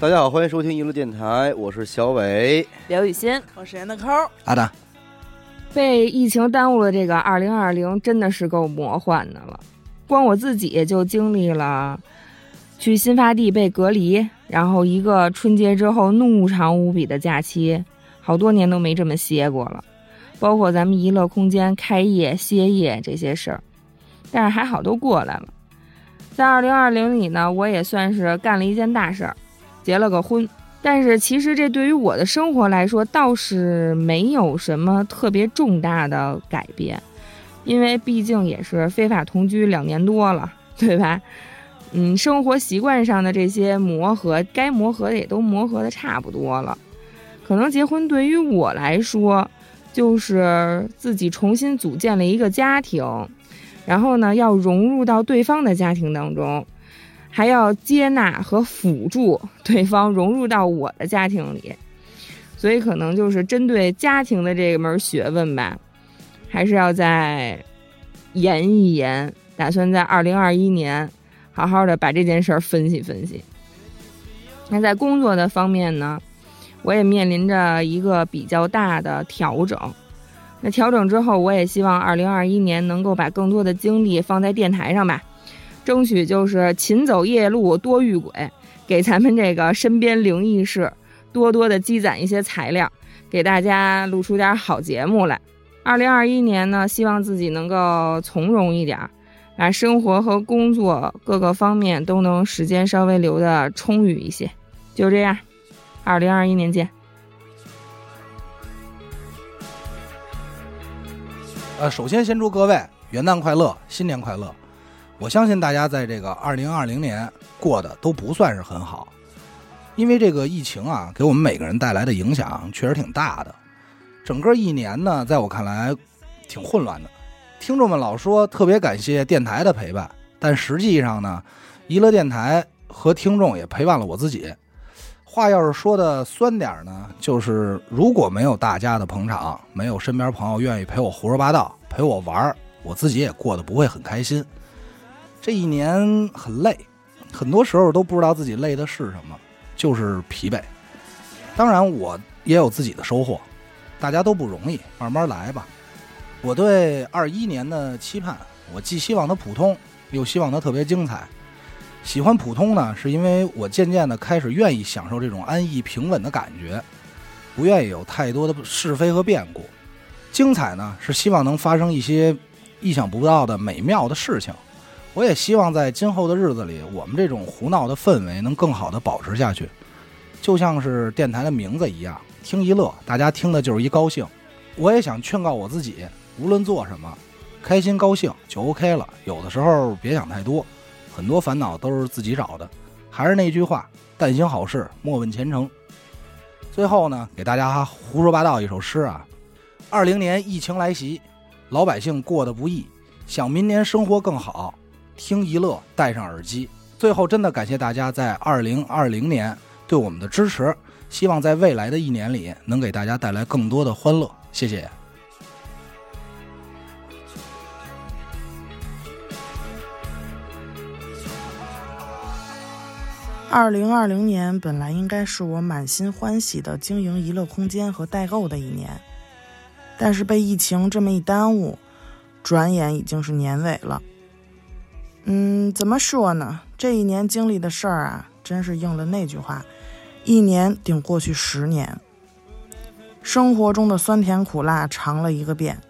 大家好，欢迎收听一路电台，我是小伟。刘雨欣，我是严的抠，阿达，被疫情耽误了这个二零二零，真的是够魔幻的了。光我自己就经历了去新发地被隔离，然后一个春节之后怒长无比的假期，好多年都没这么歇过了。包括咱们娱乐空间开业、歇业这些事儿，但是还好都过来了。在二零二零里呢，我也算是干了一件大事儿。结了个婚，但是其实这对于我的生活来说倒是没有什么特别重大的改变，因为毕竟也是非法同居两年多了，对吧？嗯，生活习惯上的这些磨合，该磨合的也都磨合的差不多了。可能结婚对于我来说，就是自己重新组建了一个家庭，然后呢，要融入到对方的家庭当中。还要接纳和辅助对方融入到我的家庭里，所以可能就是针对家庭的这门学问吧，还是要再研一研。打算在二零二一年好好的把这件事儿分析分析。那在工作的方面呢，我也面临着一个比较大的调整。那调整之后，我也希望二零二一年能够把更多的精力放在电台上吧。争取就是勤走夜路，多遇鬼，给咱们这个身边灵异事多多的积攒一些材料，给大家录出点好节目来。二零二一年呢，希望自己能够从容一点，把生活和工作各个方面都能时间稍微留的充裕一些。就这样，二零二一年见。呃，首先先祝各位元旦快乐，新年快乐。我相信大家在这个二零二零年过得都不算是很好，因为这个疫情啊，给我们每个人带来的影响确实挺大的。整个一年呢，在我看来挺混乱的。听众们老说特别感谢电台的陪伴，但实际上呢，娱乐电台和听众也陪伴了我自己。话要是说的酸点呢，就是如果没有大家的捧场，没有身边朋友愿意陪我胡说八道、陪我玩儿，我自己也过得不会很开心。这一年很累，很多时候都不知道自己累的是什么，就是疲惫。当然，我也有自己的收获，大家都不容易，慢慢来吧。我对二一年的期盼，我既希望它普通，又希望它特别精彩。喜欢普通呢，是因为我渐渐的开始愿意享受这种安逸平稳的感觉，不愿意有太多的是非和变故。精彩呢，是希望能发生一些意想不到的美妙的事情。我也希望在今后的日子里，我们这种胡闹的氛围能更好的保持下去，就像是电台的名字一样，听一乐，大家听的就是一高兴。我也想劝告我自己，无论做什么，开心高兴就 OK 了。有的时候别想太多，很多烦恼都是自己找的。还是那句话，但行好事，莫问前程。最后呢，给大家胡说八道一首诗啊：二零年疫情来袭，老百姓过得不易，想明年生活更好。听一乐，戴上耳机。最后，真的感谢大家在二零二零年对我们的支持，希望在未来的一年里能给大家带来更多的欢乐。谢谢。二零二零年本来应该是我满心欢喜的经营娱乐空间和代购的一年，但是被疫情这么一耽误，转眼已经是年尾了。嗯，怎么说呢？这一年经历的事儿啊，真是应了那句话：一年顶过去十年。生活中的酸甜苦辣尝了一个遍，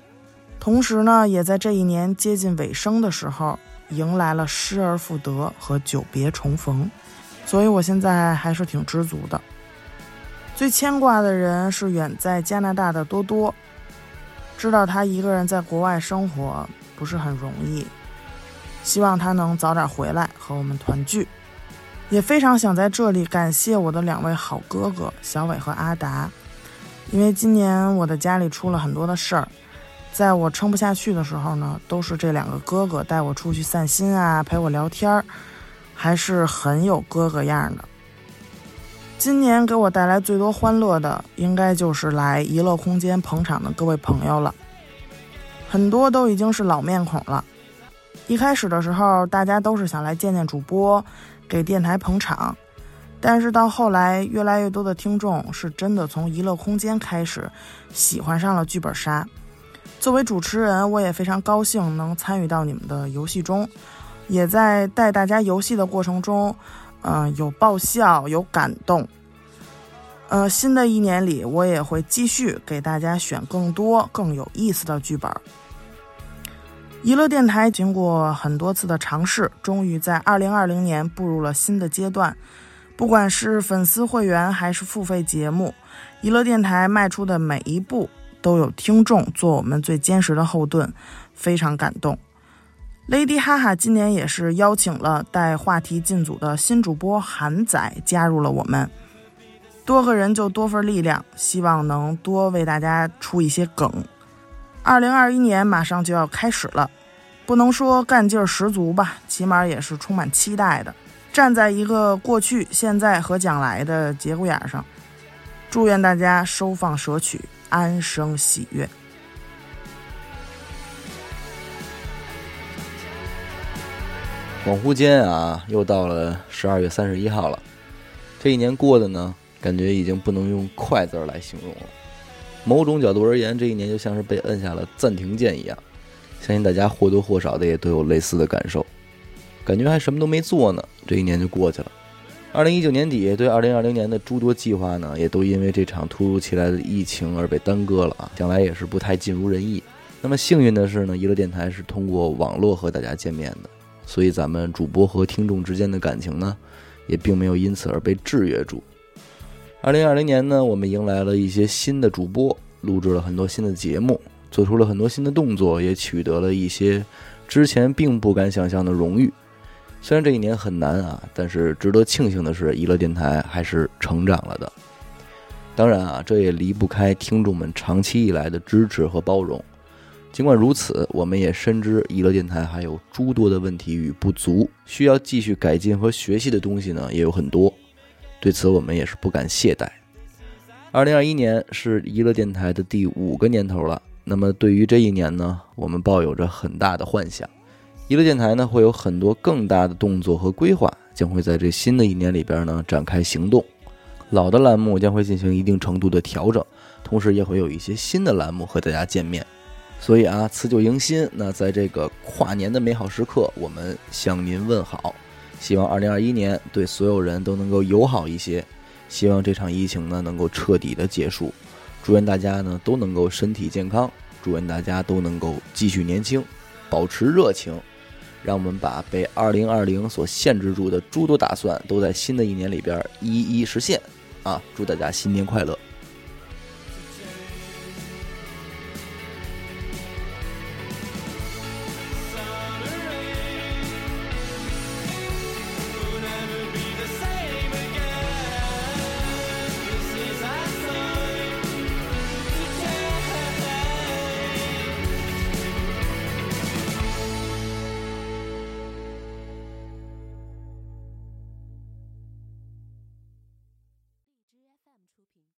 同时呢，也在这一年接近尾声的时候，迎来了失而复得和久别重逢。所以我现在还是挺知足的。最牵挂的人是远在加拿大的多多，知道他一个人在国外生活不是很容易。希望他能早点回来和我们团聚，也非常想在这里感谢我的两位好哥哥小伟和阿达，因为今年我的家里出了很多的事儿，在我撑不下去的时候呢，都是这两个哥哥带我出去散心啊，陪我聊天儿，还是很有哥哥样的。今年给我带来最多欢乐的，应该就是来娱乐空间捧场的各位朋友了，很多都已经是老面孔了。一开始的时候，大家都是想来见见主播，给电台捧场。但是到后来，越来越多的听众是真的从娱乐空间开始喜欢上了剧本杀。作为主持人，我也非常高兴能参与到你们的游戏中，也在带大家游戏的过程中，嗯、有爆笑，有感动。呃，新的一年里，我也会继续给大家选更多更有意思的剧本。娱乐电台经过很多次的尝试，终于在2020年步入了新的阶段。不管是粉丝会员还是付费节目，娱乐电台迈出的每一步都有听众做我们最坚实的后盾，非常感动。Lady 哈哈今年也是邀请了带话题进组的新主播韩仔加入了我们，多个人就多份力量，希望能多为大家出一些梗。二零二一年马上就要开始了，不能说干劲十足吧，起码也是充满期待的。站在一个过去、现在和将来的节骨眼上，祝愿大家收放舍取，安生喜悦。恍惚间啊，又到了十二月三十一号了。这一年过的呢，感觉已经不能用“快”字来形容了。某种角度而言，这一年就像是被摁下了暂停键一样。相信大家或多或少的也都有类似的感受，感觉还什么都没做呢，这一年就过去了。二零一九年底对二零二零年的诸多计划呢，也都因为这场突如其来的疫情而被耽搁了啊，将来也是不太尽如人意。那么幸运的是呢，娱乐电台是通过网络和大家见面的。所以咱们主播和听众之间的感情呢，也并没有因此而被制约住。二零二零年呢，我们迎来了一些新的主播，录制了很多新的节目，做出了很多新的动作，也取得了一些之前并不敢想象的荣誉。虽然这一年很难啊，但是值得庆幸的是，娱乐电台还是成长了的。当然啊，这也离不开听众们长期以来的支持和包容。尽管如此，我们也深知娱乐电台还有诸多的问题与不足，需要继续改进和学习的东西呢也有很多。对此，我们也是不敢懈怠。二零二一年是娱乐电台的第五个年头了，那么对于这一年呢，我们抱有着很大的幻想。娱乐电台呢会有很多更大的动作和规划，将会在这新的一年里边呢展开行动。老的栏目将会进行一定程度的调整，同时也会有一些新的栏目和大家见面。所以啊，辞旧迎新，那在这个跨年的美好时刻，我们向您问好。希望二零二一年对所有人都能够友好一些，希望这场疫情呢能够彻底的结束。祝愿大家呢都能够身体健康，祝愿大家都能够继续年轻，保持热情。让我们把被二零二零所限制住的诸多打算，都在新的一年里边一一实现。啊，祝大家新年快乐！